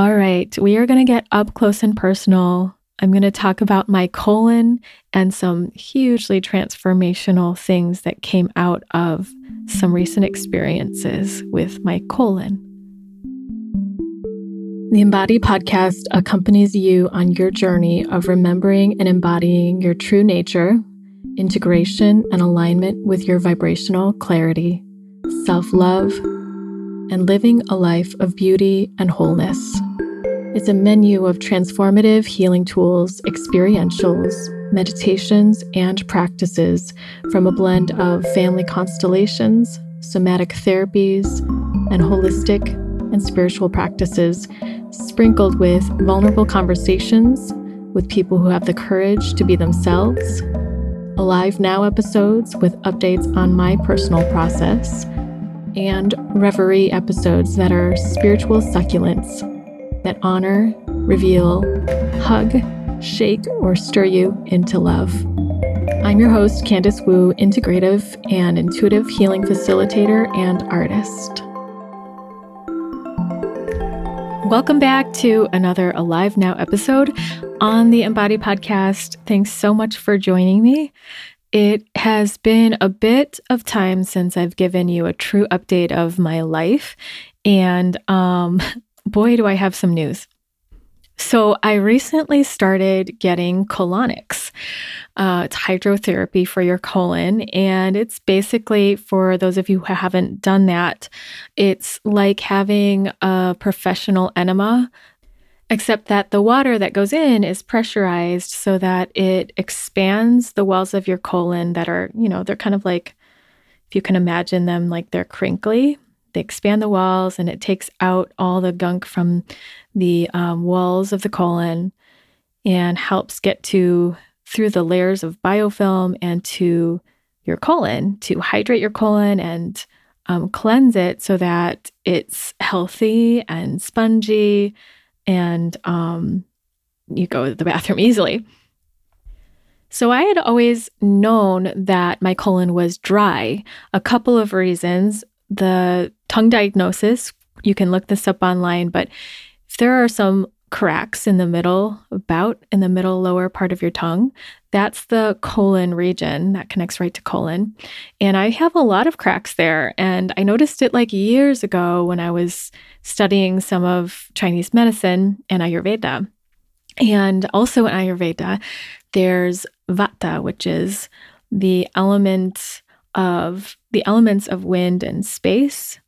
All right, we are going to get up close and personal. I'm going to talk about my colon and some hugely transformational things that came out of some recent experiences with my colon. The Embody podcast accompanies you on your journey of remembering and embodying your true nature, integration and alignment with your vibrational clarity, self love, and living a life of beauty and wholeness. It's a menu of transformative healing tools, experientials, meditations, and practices from a blend of family constellations, somatic therapies, and holistic and spiritual practices, sprinkled with vulnerable conversations with people who have the courage to be themselves, Alive Now episodes with updates on my personal process, and Reverie episodes that are spiritual succulents that honor, reveal, hug, shake, or stir you into love. I'm your host, Candice Wu, integrative and intuitive healing facilitator and artist. Welcome back to another Alive Now episode on the Embody Podcast. Thanks so much for joining me. It has been a bit of time since I've given you a true update of my life. And um, boy, do I have some news. So, I recently started getting colonics. Uh, it's hydrotherapy for your colon. And it's basically, for those of you who haven't done that, it's like having a professional enema, except that the water that goes in is pressurized so that it expands the walls of your colon that are, you know, they're kind of like, if you can imagine them like they're crinkly they expand the walls and it takes out all the gunk from the um, walls of the colon and helps get to through the layers of biofilm and to your colon to hydrate your colon and um, cleanse it so that it's healthy and spongy and um, you go to the bathroom easily. So I had always known that my colon was dry. A couple of reasons the tongue diagnosis, you can look this up online, but if there are some cracks in the middle, about in the middle lower part of your tongue, that's the colon region that connects right to colon. And I have a lot of cracks there. And I noticed it like years ago when I was studying some of Chinese medicine and Ayurveda. And also in Ayurveda, there's vata, which is the element of the elements of wind and space,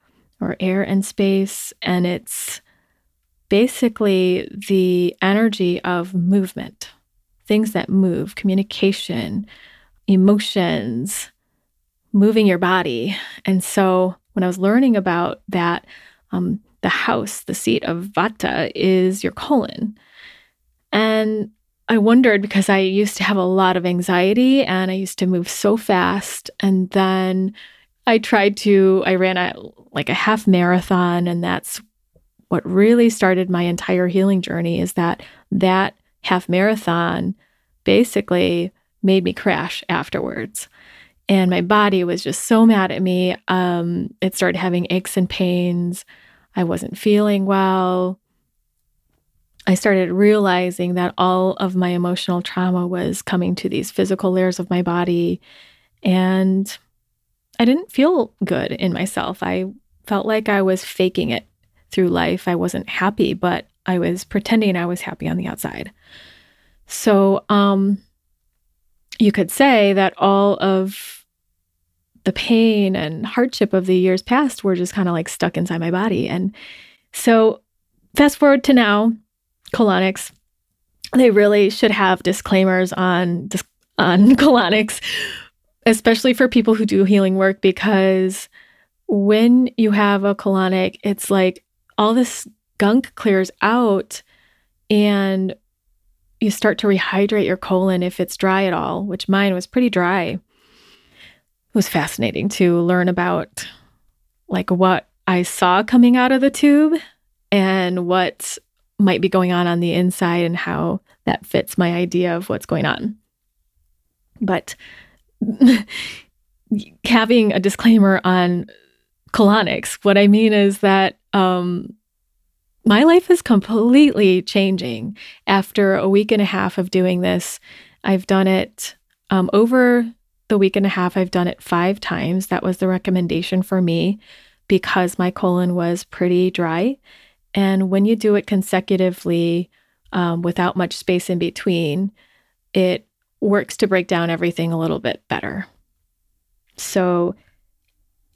or air and space, and it's basically the energy of movement, things that move, communication, emotions, moving your body. And so when I was learning about that, um, the house, the seat of Vata, is your colon. And I wondered because I used to have a lot of anxiety and I used to move so fast. And then I tried to, I ran a like a half marathon, and that's what really started my entire healing journey is that that half marathon basically made me crash afterwards. And my body was just so mad at me. Um, it started having aches and pains. I wasn't feeling well. I started realizing that all of my emotional trauma was coming to these physical layers of my body. And I didn't feel good in myself. I felt like I was faking it through life. I wasn't happy, but I was pretending I was happy on the outside. So, um, you could say that all of the pain and hardship of the years past were just kind of like stuck inside my body. And so, fast forward to now, colonics, they really should have disclaimers on on colonics, especially for people who do healing work, because when you have a colonic, it's like all this gunk clears out and you start to rehydrate your colon if it's dry at all, which mine was pretty dry. It was fascinating to learn about like what I saw coming out of the tube and what might be going on on the inside and how that fits my idea of what's going on. But having a disclaimer on colonics, what I mean is that um, my life is completely changing after a week and a half of doing this. I've done it um, over the week and a half, I've done it five times. That was the recommendation for me because my colon was pretty dry. And when you do it consecutively um, without much space in between, it works to break down everything a little bit better. So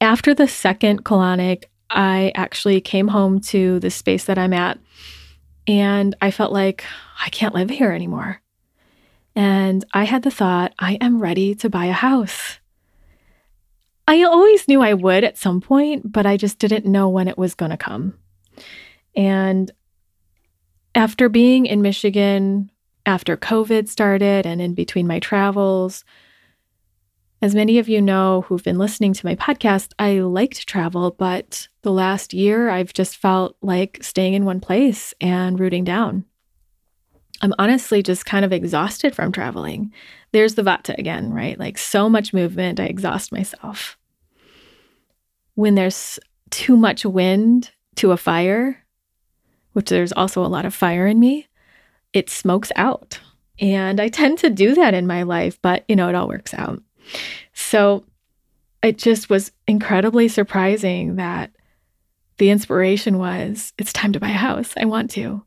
after the second colonic, I actually came home to the space that I'm at and I felt like I can't live here anymore. And I had the thought, I am ready to buy a house. I always knew I would at some point, but I just didn't know when it was going to come. And after being in Michigan, after COVID started, and in between my travels, as many of you know who've been listening to my podcast, I like to travel, but the last year I've just felt like staying in one place and rooting down. I'm honestly just kind of exhausted from traveling. There's the vata again, right? Like so much movement, I exhaust myself. When there's too much wind to a fire, which there's also a lot of fire in me, it smokes out. And I tend to do that in my life, but you know, it all works out. So it just was incredibly surprising that the inspiration was it's time to buy a house. I want to.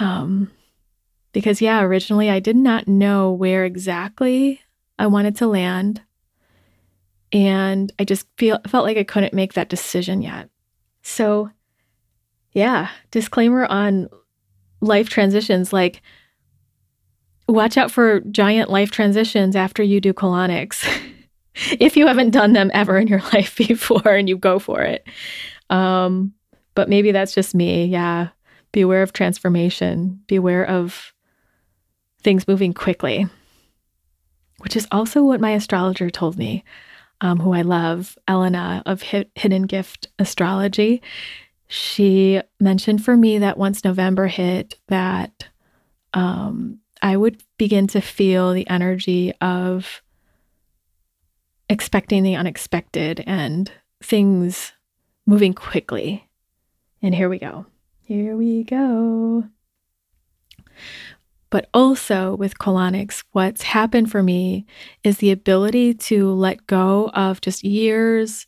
Um, because, yeah, originally I did not know where exactly I wanted to land. And I just feel, felt like I couldn't make that decision yet. So, yeah, disclaimer on life transitions like, watch out for giant life transitions after you do colonics. if you haven't done them ever in your life before and you go for it. Um, but maybe that's just me. Yeah. Beware of transformation. Beware of things moving quickly, which is also what my astrologer told me, um, who I love, Elena of Hidden Gift Astrology. She mentioned for me that once November hit, that um, I would begin to feel the energy of expecting the unexpected and things moving quickly. And here we go. Here we go. But also with colonics, what's happened for me is the ability to let go of just years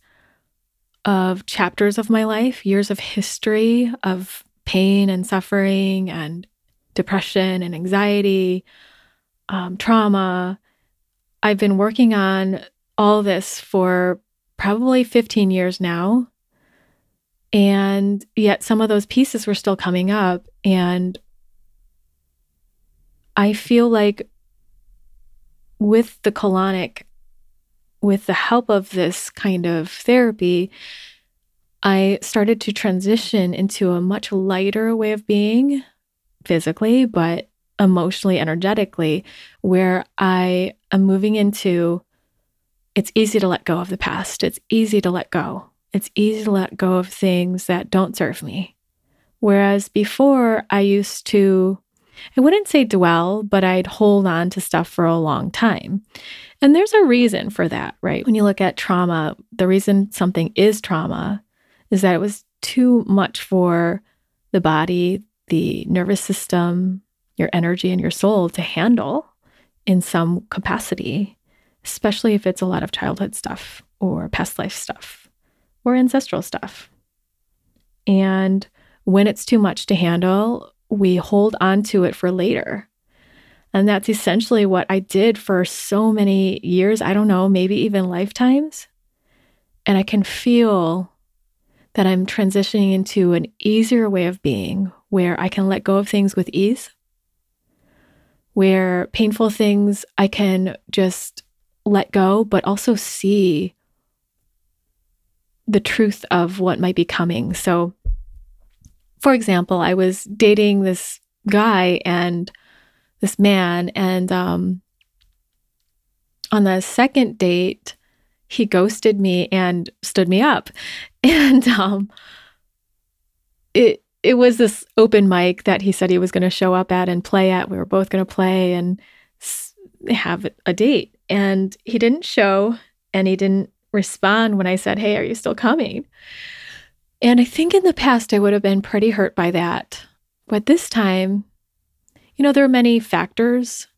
of chapters of my life, years of history of pain and suffering and depression and anxiety, um, trauma. I've been working on all this for probably 15 years now. And yet some of those pieces were still coming up. And I feel like with the colonic, with the help of this kind of therapy, I started to transition into a much lighter way of being physically, but emotionally, energetically, where I am moving into it's easy to let go of the past. It's easy to let go. It's easy to let go of things that don't serve me. Whereas before, I used to I wouldn't say dwell, but I'd hold on to stuff for a long time. And there's a reason for that, right? When you look at trauma, the reason something is trauma is that it was too much for the body, the nervous system, your energy, and your soul to handle in some capacity, especially if it's a lot of childhood stuff or past life stuff or ancestral stuff. And when it's too much to handle, we hold on to it for later. And that's essentially what I did for so many years. I don't know, maybe even lifetimes. And I can feel that I'm transitioning into an easier way of being where I can let go of things with ease, where painful things I can just let go, but also see the truth of what might be coming. So, for example, I was dating this guy and this man, and um, on the second date, he ghosted me and stood me up, and um, it it was this open mic that he said he was going to show up at and play at. We were both going to play and have a date, and he didn't show, and he didn't respond when I said, "Hey, are you still coming?" And I think in the past I would have been pretty hurt by that. But this time, you know, there are many factors.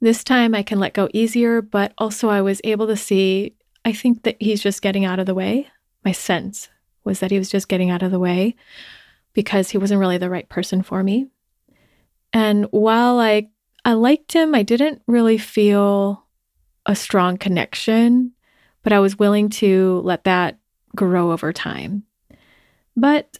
This time I can let go easier, but also I was able to see, I think that he's just getting out of the way. My sense was that he was just getting out of the way because he wasn't really the right person for me. And while I I liked him, I didn't really feel a strong connection, but I was willing to let that grow over time. But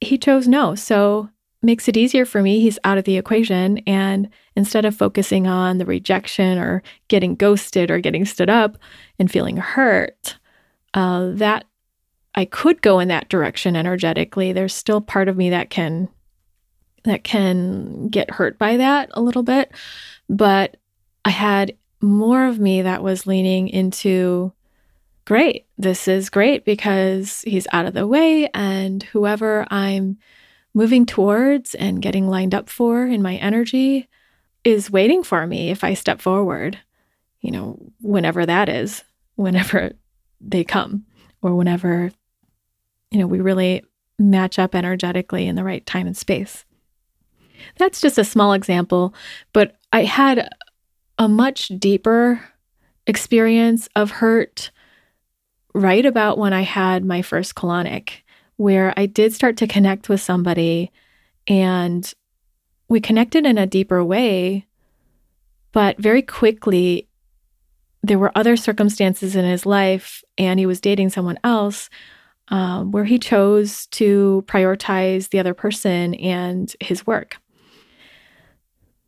he chose no. So makes it easier for me. He's out of the equation. And instead of focusing on the rejection or getting ghosted or getting stood up and feeling hurt, uh, that I could go in that direction energetically. There's still part of me that can that can get hurt by that a little bit, but I had more of me that was leaning into great. This is great because he's out of the way, and whoever I'm moving towards and getting lined up for in my energy is waiting for me if I step forward, you know, whenever that is, whenever they come, or whenever, you know, we really match up energetically in the right time and space. That's just a small example, but I had a much deeper experience of hurt right about when I had my first colonic, where I did start to connect with somebody and we connected in a deeper way. But very quickly, there were other circumstances in his life, and he was dating someone else um, where he chose to prioritize the other person and his work.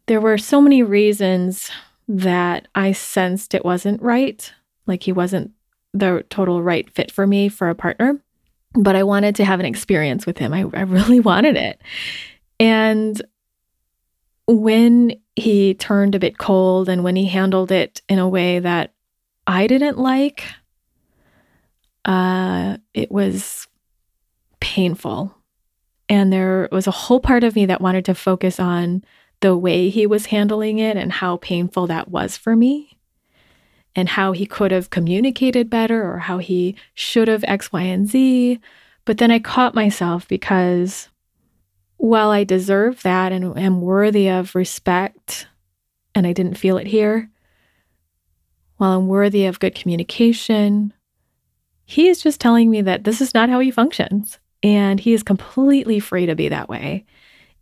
There were so many reasons that I sensed it wasn't right, like he wasn't the total right fit for me for a partner, but I wanted to have an experience with him. I, I really wanted it. And when he turned a bit cold and when he handled it in a way that I didn't like, uh, it was painful. And there was a whole part of me that wanted to focus on the way he was handling it and how painful that was for me and how he could have communicated better or how he should have X, Y, and Z. But then I caught myself because while I deserve that and am worthy of respect, and I didn't feel it here, while I'm worthy of good communication, he is just telling me that this is not how he functions. And he is completely free to be that way.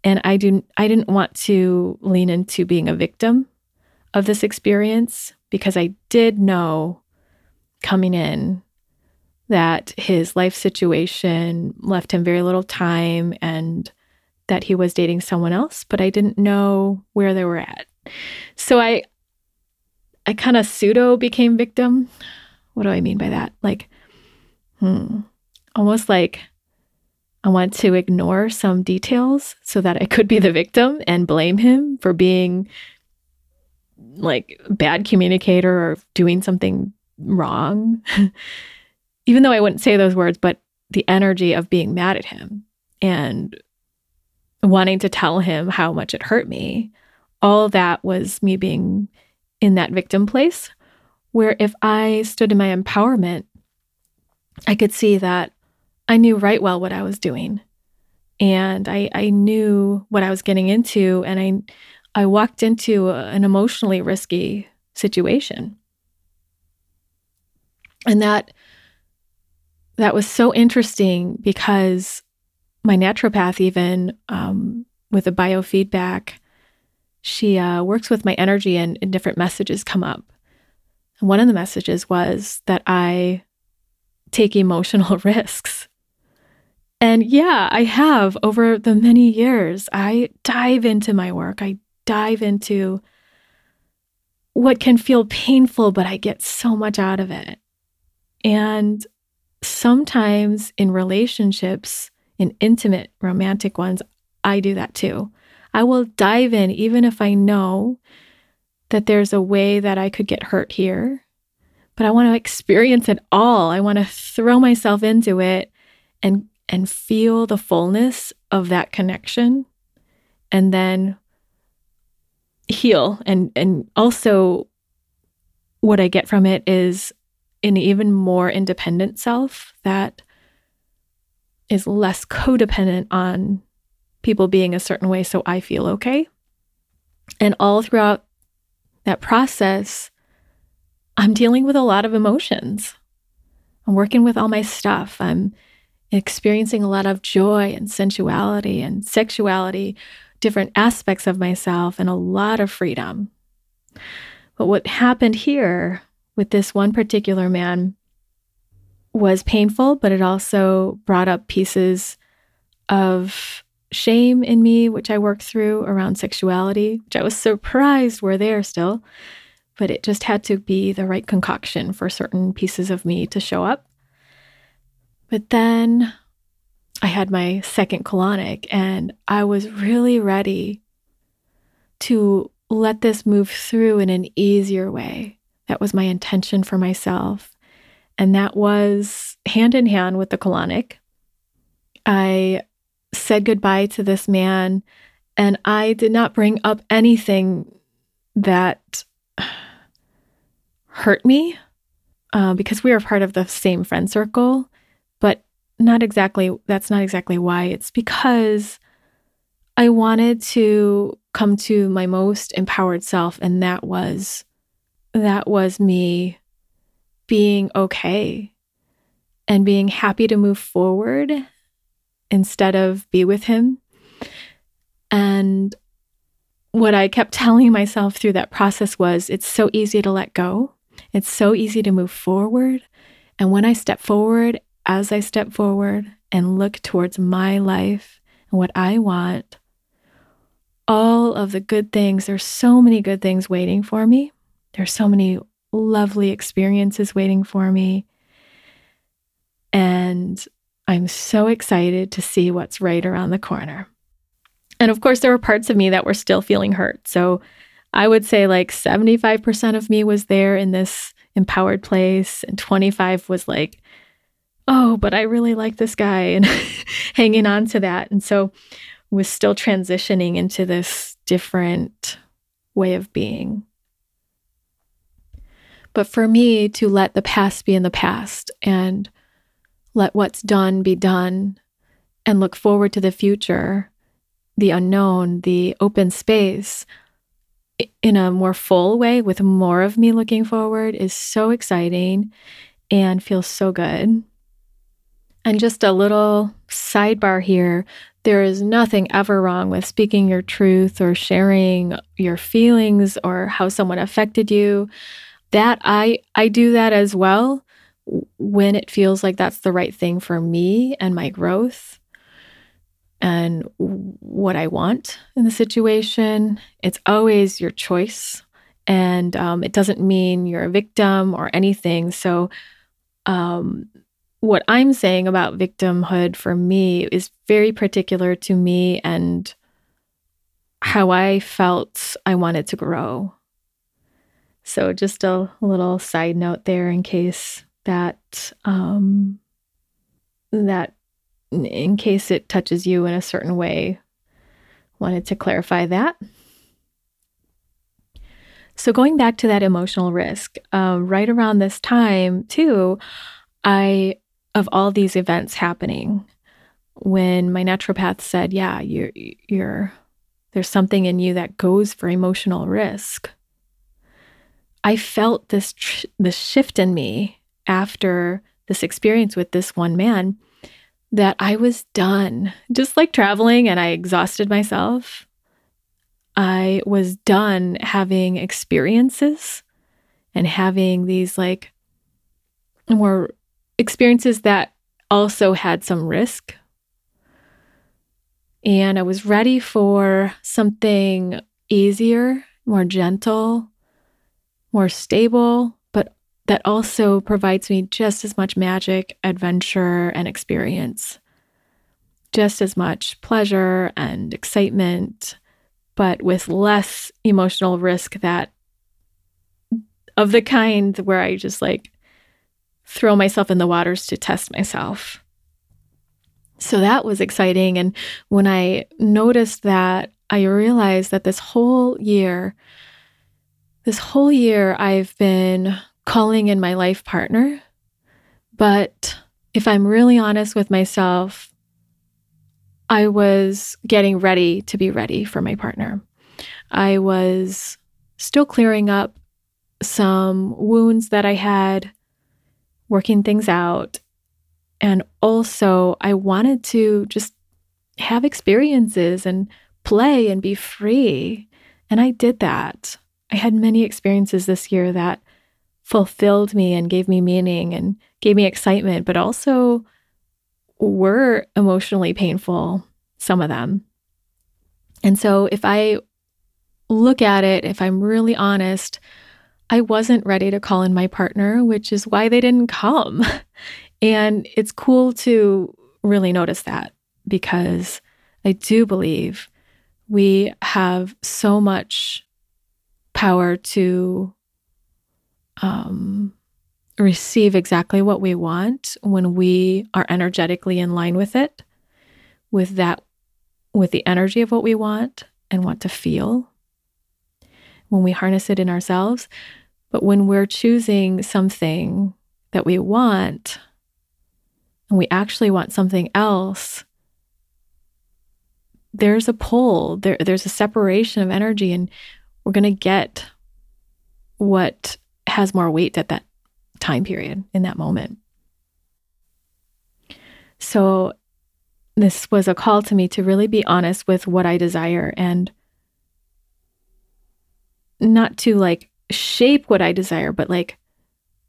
And I didn't I didn't want to lean into being a victim of this experience because I did know coming in that his life situation left him very little time and that he was dating someone else, but I didn't know where they were at. So I I kind of pseudo became victim. What do I mean by that? Like hmm, almost like I want to ignore some details so that I could be the victim and blame him for being like bad communicator or doing something wrong. Even though I wouldn't say those words, but the energy of being mad at him and wanting to tell him how much it hurt me, all that was me being in that victim place where if I stood in my empowerment, I could see that I knew right well what I was doing. And I, I knew what I was getting into and I I walked into an emotionally risky situation. And that that was so interesting because my naturopath, even um, with the biofeedback, she uh, works with my energy and, and different messages come up. And one of the messages was that I take emotional risks. And yeah, I have over the many years. I dive into my work. I dive into what can feel painful, but I get so much out of it. And sometimes in relationships, in intimate romantic ones, I do that too. I will dive in even if I know that there's a way that I could get hurt here, but I want to experience it all. I want to throw myself into it and and feel the fullness of that connection and then heal and and also what I get from it is an even more independent self that is less codependent on people being a certain way so I feel okay. And all throughout that process, I'm dealing with a lot of emotions. I'm working with all my stuff. I'm experiencing a lot of joy and sensuality and sexuality, different aspects of myself, and a lot of freedom. But what happened here with this one particular man was painful, but it also brought up pieces of shame in me, which I worked through around sexuality, which I was surprised were there still. But it just had to be the right concoction for certain pieces of me to show up. But then I had my second colonic, and I was really ready to let this move through in an easier way. That was my intention for myself. And that was hand in hand with the colonic. I said goodbye to this man, and I did not bring up anything that hurt me uh, because we are part of the same friend circle, not exactly, that's not exactly why. It's because I wanted to come to my most empowered self, and that was that was me being okay and being happy to move forward instead of be with him. And what I kept telling myself through that process was it's so easy to let go. It's so easy to move forward. And when I step forward, as I step forward and look towards my life and what I want, all of the good things, there's so many good things waiting for me. There's so many lovely experiences waiting for me. And I'm so excited to see what's right around the corner. And of course, there were parts of me that were still feeling hurt. So I would say like 75% of me was there in this empowered place, and 25 was like, oh, but I really like this guy and hanging on to that. And so was still transitioning into this different way of being. But for me to let the past be in the past and let what's done be done and look forward to the future, the unknown, the open space in a more full way with more of me looking forward is so exciting and feels so good. And just a little sidebar here there is nothing ever wrong with speaking your truth or sharing your feelings or how someone affected you. That I I do that as well when it feels like that's the right thing for me and my growth and what I want in the situation. It's always your choice. And um, it doesn't mean you're a victim or anything. So, um, what I'm saying about victimhood for me is very particular to me and how I felt I wanted to grow. So, just a little side note there in case that um, that in case it touches you in a certain way wanted to clarify that so going back to that emotional risk uh, right around this time too i of all these events happening when my naturopath said yeah you're you're there's something in you that goes for emotional risk i felt this tr- this shift in me after this experience with this one man that I was done. Just like traveling and I exhausted myself, I was done having experiences and having these like more experiences that also had some risk. And I was ready for something easier, more gentle, more stable, but that also provides me just as much magic, adventure, and experience. Just as much pleasure and excitement, but with less emotional risk that of the kind where I just like throw myself in the waters to test myself. So that was exciting. And when I noticed that, I realized that this whole year, this whole year, I've been calling in my life partner. But if I'm really honest with myself, I was getting ready to be ready for my partner. I was still clearing up some wounds that I had, working things out. And also, I wanted to just have experiences and play and be free. And I did that. I had many experiences this year that fulfilled me and gave me meaning and gave me excitement, but also were emotionally painful, some of them. And so if I look at it, if I'm really honest, I wasn't ready to call in my partner, which is why they didn't come. And it's cool to really notice that because I do believe we have so much power to um, receive exactly what we want when we are energetically in line with it, with that, with the energy of what we want and want to feel. When we harness it in ourselves, but when we're choosing something that we want and we actually want something else, there's a pull, there, there's a separation of energy, and we're going to get what has more weight at that time period in that moment. So, this was a call to me to really be honest with what I desire and not to like shape what I desire, but like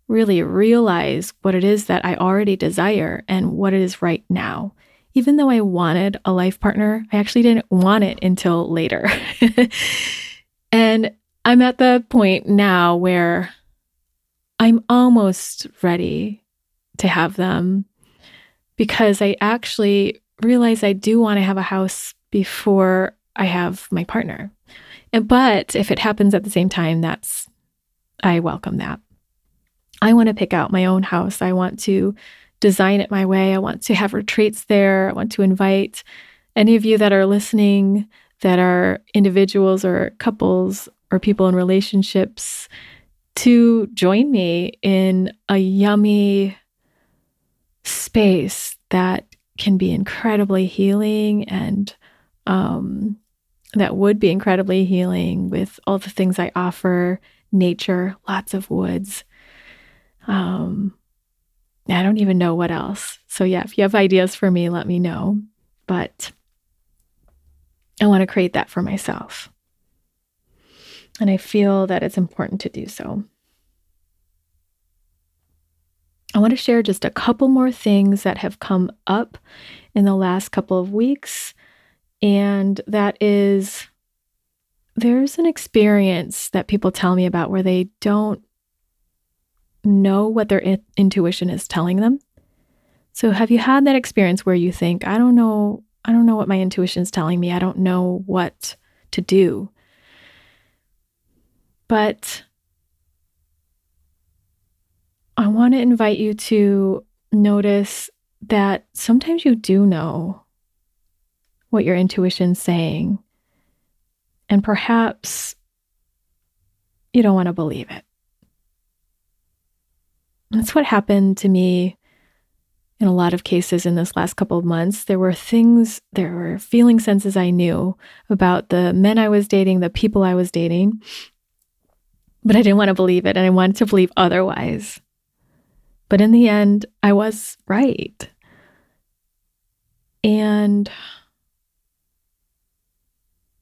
really realize what it is that I already desire and what it is right now. Even though I wanted a life partner, I actually didn't want it until later. and I'm at the point now where I'm almost ready to have them because I actually realize I do want to have a house before I have my partner. But if it happens at the same time, that's I welcome that. I want to pick out my own house. I want to design it my way. I want to have retreats there. I want to invite any of you that are listening that are individuals or couples or people in relationships to join me in a yummy space that can be incredibly healing and um, that would be incredibly healing with all the things I offer nature, lots of woods. Um, I don't even know what else. So, yeah, if you have ideas for me, let me know. But I want to create that for myself. And I feel that it's important to do so. I want to share just a couple more things that have come up in the last couple of weeks. And that is there's an experience that people tell me about where they don't know what their in- intuition is telling them. So have you had that experience where you think, I don't know, I don't know what my intuition is telling me. I don't know what to do. But I want to invite you to notice that sometimes you do know what your intuition's saying. And perhaps you don't want to believe it. That's what happened to me in a lot of cases in this last couple of months. There were things, there were feeling senses I knew about the men I was dating, the people I was dating, but I didn't want to believe it and I wanted to believe otherwise. But in the end, I was right. And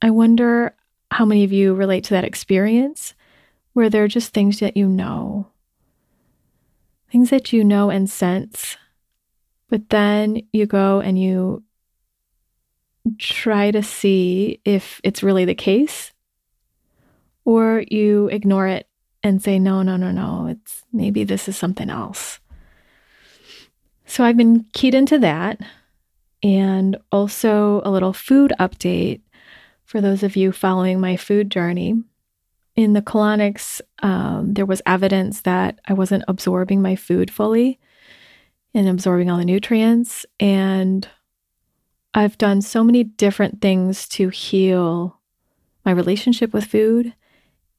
I wonder how many of you relate to that experience where there are just things that you know, things that you know and sense, but then you go and you try to see if it's really the case, or you ignore it and say, no, no, no, no, it's maybe this is something else. So I've been keyed into that and also a little food update for those of you following my food journey. In the colonics, um, there was evidence that I wasn't absorbing my food fully and absorbing all the nutrients. And I've done so many different things to heal my relationship with food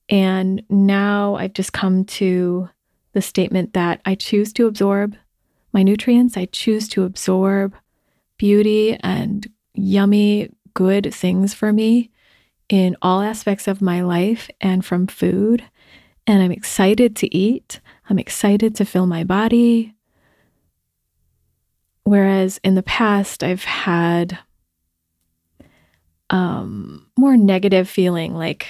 and now I've just come to the statement that I choose to absorb my nutrients, I choose to absorb beauty and yummy, good things for me in all aspects of my life and from food. And I'm excited to eat. I'm excited to fill my body. Whereas in the past, I've had um, more negative feeling, like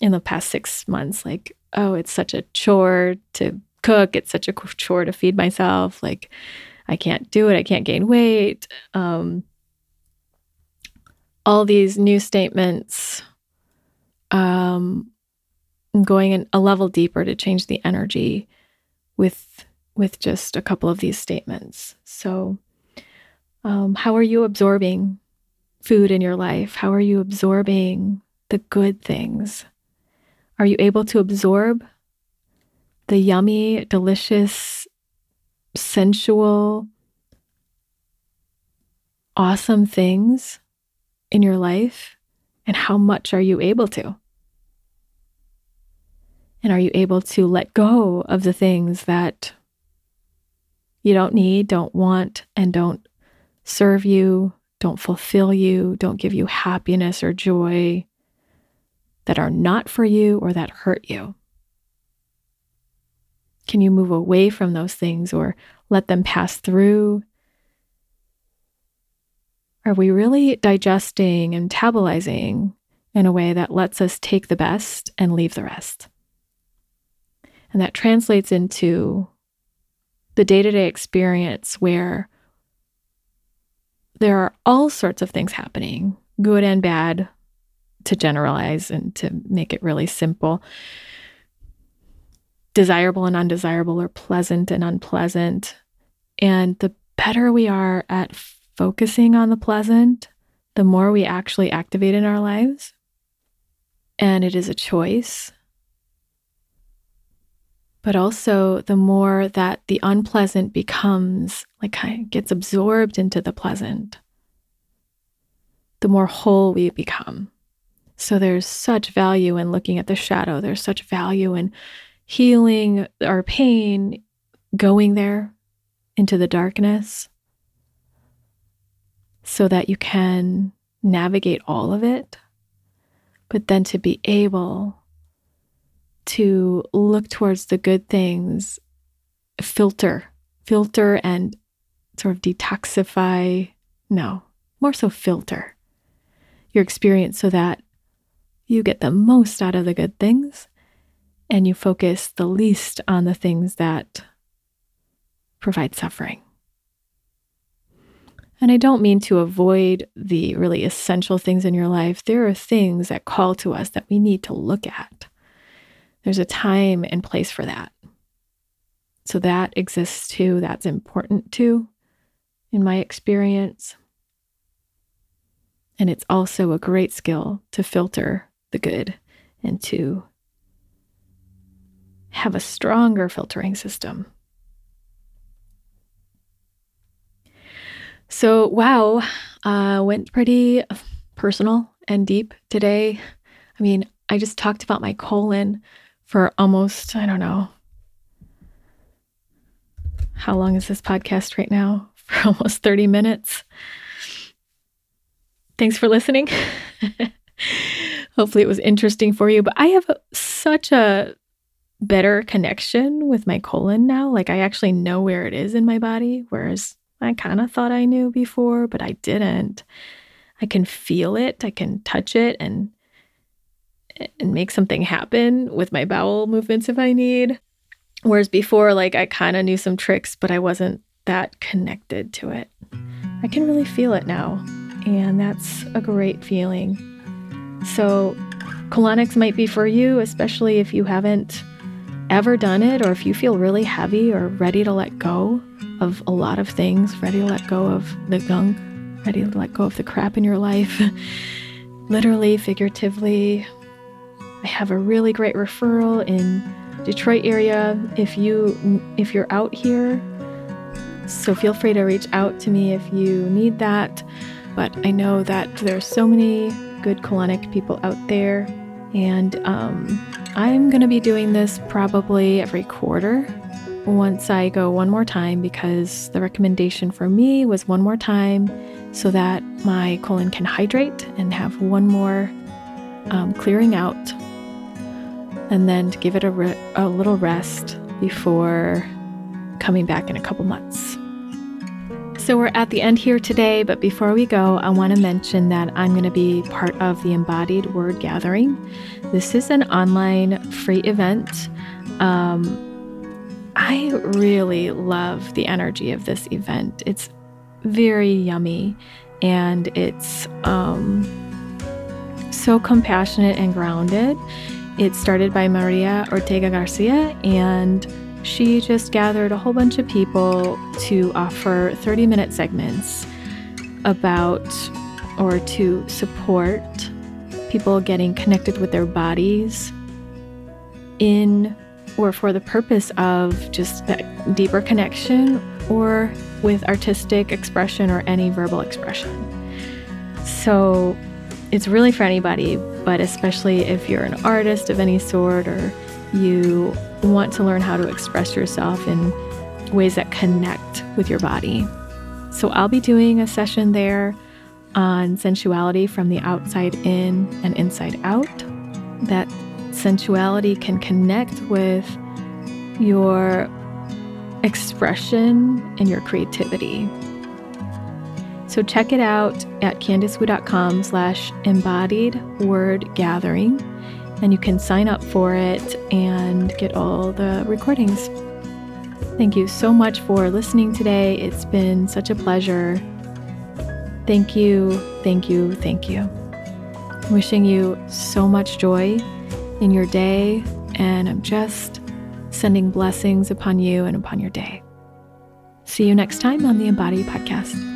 in the past six months, like, oh, it's such a chore to cook. It's such a chore to feed myself. Like, I can't do it. I can't gain weight. Um, all these new statements um, going a level deeper to change the energy with with just a couple of these statements. So, um, how are you absorbing food in your life? How are you absorbing the good things? Are you able to absorb the yummy, delicious, sensual, awesome things in your life? And how much are you able to? And are you able to let go of the things that you don't need, don't want, and don't serve you, don't fulfill you, don't give you happiness or joy, that are not for you or that hurt you? Can you move away from those things or let them pass through? Are we really digesting and metabolizing in a way that lets us take the best and leave the rest? And that translates into the day to day experience where there are all sorts of things happening, good and bad, to generalize and to make it really simple. Desirable and undesirable, or pleasant and unpleasant. And the better we are at focusing on the pleasant, the more we actually activate in our lives. And it is a choice but also the more that the unpleasant becomes like gets absorbed into the pleasant, the more whole we become. So there's such value in looking at the shadow. There's such value in healing our pain, going there into the darkness so that you can navigate all of it, but then to be able to look towards the good things, filter, filter and sort of detoxify. No, more so filter your experience so that you get the most out of the good things and you focus the least on the things that provide suffering. And I don't mean to avoid the really essential things in your life. There are things that call to us that we need to look at. There's a time and place for that. So that exists too. That's important too, in my experience. And it's also a great skill to filter the good and to have a stronger filtering system. So, wow, uh, went pretty personal and deep today. I mean, I just talked about my colon for almost, I don't know, how long is this podcast right now? For almost 30 minutes. Thanks for listening. Hopefully, it was interesting for you. But I have such a better connection with my colon now. Like, I actually know where it is in my body, whereas I kind of thought I knew before, but I didn't. I can feel it, I can touch it, and and make something happen with my bowel movements if I need. Whereas before, like I kind of knew some tricks, but I wasn't that connected to it. I can really feel it now, and that's a great feeling. So, colonics might be for you, especially if you haven't ever done it or if you feel really heavy or ready to let go of a lot of things, ready to let go of the gunk, ready to let go of the crap in your life, literally, figuratively, I have a really great referral in Detroit area if you if you're out here. So feel free to reach out to me if you need that. But I know that there's so many good colonic people out there, and um, I'm gonna be doing this probably every quarter. once I go one more time because the recommendation for me was one more time so that my colon can hydrate and have one more um, clearing out, and then to give it a, re- a little rest before coming back in a couple months. So we're at the end here today, but before we go, I want to mention that I'm going to be part of the Embodied Word Gathering. This is an online free event. Um, I really love the energy of this event. It's very yummy and it's um, so compassionate and grounded. It started by Maria Ortega Garcia, and she just gathered a whole bunch of people to offer 30 minute segments about or to support people getting connected with their bodies in or for the purpose of just that deeper connection or with artistic expression or any verbal expression. So it's really for anybody, but especially if you're an artist of any sort or you want to learn how to express yourself in ways that connect with your body. So I'll be doing a session there on sensuality from the outside in and inside out. That sensuality can connect with your expression and your creativity. So check it out at candicewu.com slash embodied word gathering and you can sign up for it and get all the recordings. Thank you so much for listening today. It's been such a pleasure. Thank you, thank you, thank you. Wishing you so much joy in your day, and I'm just sending blessings upon you and upon your day. See you next time on the Embody Podcast.